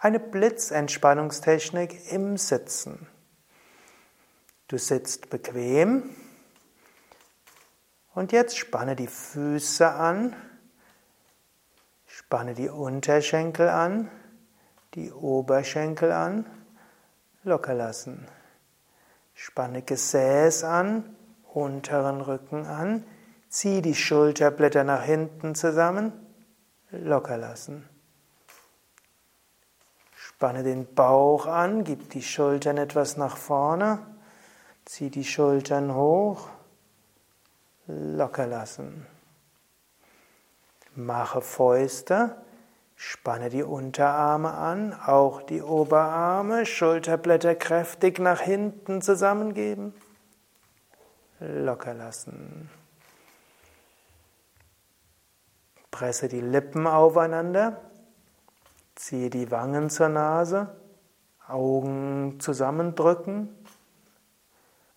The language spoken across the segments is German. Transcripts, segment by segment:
Eine Blitzentspannungstechnik im Sitzen. Du sitzt bequem. Und jetzt spanne die Füße an, spanne die Unterschenkel an, die Oberschenkel an, locker lassen. Spanne Gesäß an, unteren Rücken an, zieh die Schulterblätter nach hinten zusammen, locker lassen. Spanne den Bauch an, gib die Schultern etwas nach vorne, zieh die Schultern hoch, locker lassen. Mache Fäuste, Spanne die Unterarme an, auch die Oberarme, Schulterblätter kräftig nach hinten zusammengeben. Locker lassen. Presse die Lippen aufeinander, ziehe die Wangen zur Nase, Augen zusammendrücken,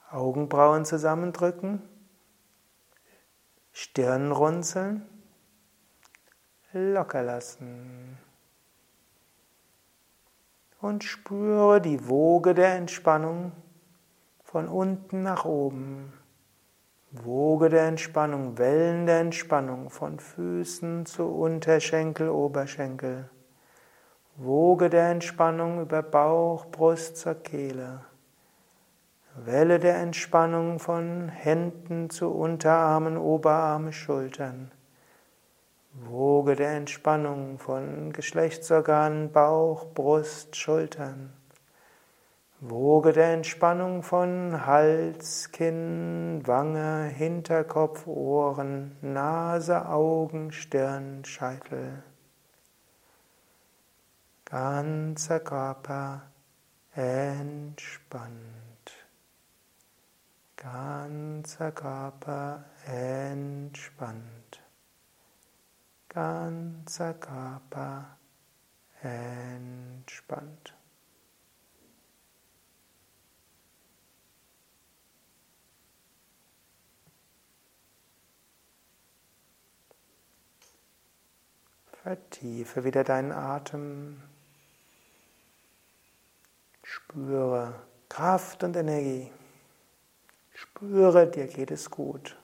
Augenbrauen zusammendrücken, Stirn runzeln locker lassen. Und spüre die Woge der Entspannung von unten nach oben. Woge der Entspannung, Wellen der Entspannung von Füßen zu Unterschenkel, Oberschenkel. Woge der Entspannung über Bauch, Brust zur Kehle. Welle der Entspannung von Händen zu Unterarmen, Oberarme, Schultern. Woge der Entspannung von Geschlechtsorganen, Bauch, Brust, Schultern. Woge der Entspannung von Hals, Kinn, Wange, Hinterkopf, Ohren, Nase, Augen, Stirn, Scheitel. Ganzer Körper entspannt. Ganzer Körper entspannt ganzer Körper entspannt. Vertiefe wieder deinen Atem. Spüre Kraft und Energie. Spüre, dir geht es gut.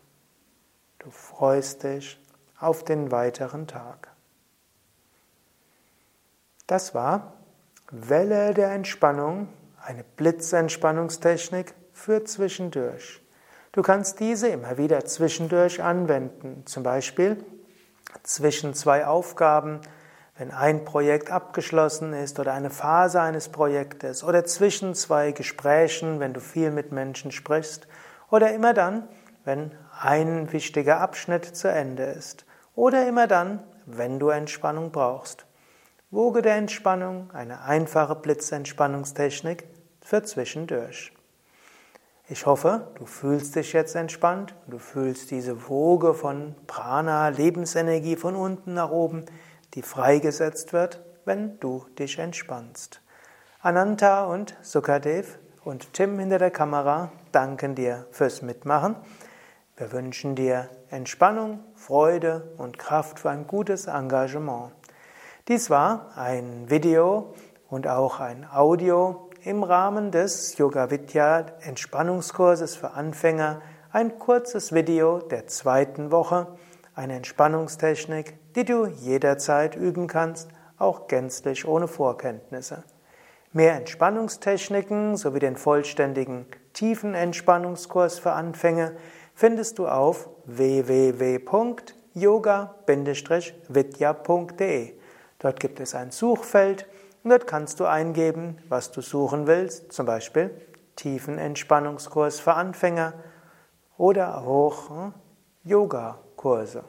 Du freust dich auf den weiteren Tag. Das war Welle der Entspannung, eine Blitzentspannungstechnik für zwischendurch. Du kannst diese immer wieder zwischendurch anwenden, zum Beispiel zwischen zwei Aufgaben, wenn ein Projekt abgeschlossen ist oder eine Phase eines Projektes oder zwischen zwei Gesprächen, wenn du viel mit Menschen sprichst oder immer dann, wenn ein wichtiger Abschnitt zu Ende ist oder immer dann, wenn du Entspannung brauchst. Woge der Entspannung, eine einfache Blitzentspannungstechnik für zwischendurch. Ich hoffe, du fühlst dich jetzt entspannt, du fühlst diese Woge von Prana, Lebensenergie von unten nach oben, die freigesetzt wird, wenn du dich entspannst. Ananta und Sukadev und Tim hinter der Kamera danken dir fürs Mitmachen. Wir wünschen dir Entspannung, Freude und Kraft für ein gutes Engagement. Dies war ein Video und auch ein Audio im Rahmen des Yoga Vidya Entspannungskurses für Anfänger. Ein kurzes Video der zweiten Woche, eine Entspannungstechnik, die du jederzeit üben kannst, auch gänzlich ohne Vorkenntnisse. Mehr Entspannungstechniken sowie den vollständigen tiefen Entspannungskurs für Anfänger findest du auf www.yoga-vidya.de. Dort gibt es ein Suchfeld und dort kannst du eingeben, was du suchen willst, zum Beispiel Tiefenentspannungskurs für Anfänger oder auch hm, Yoga-Kurse.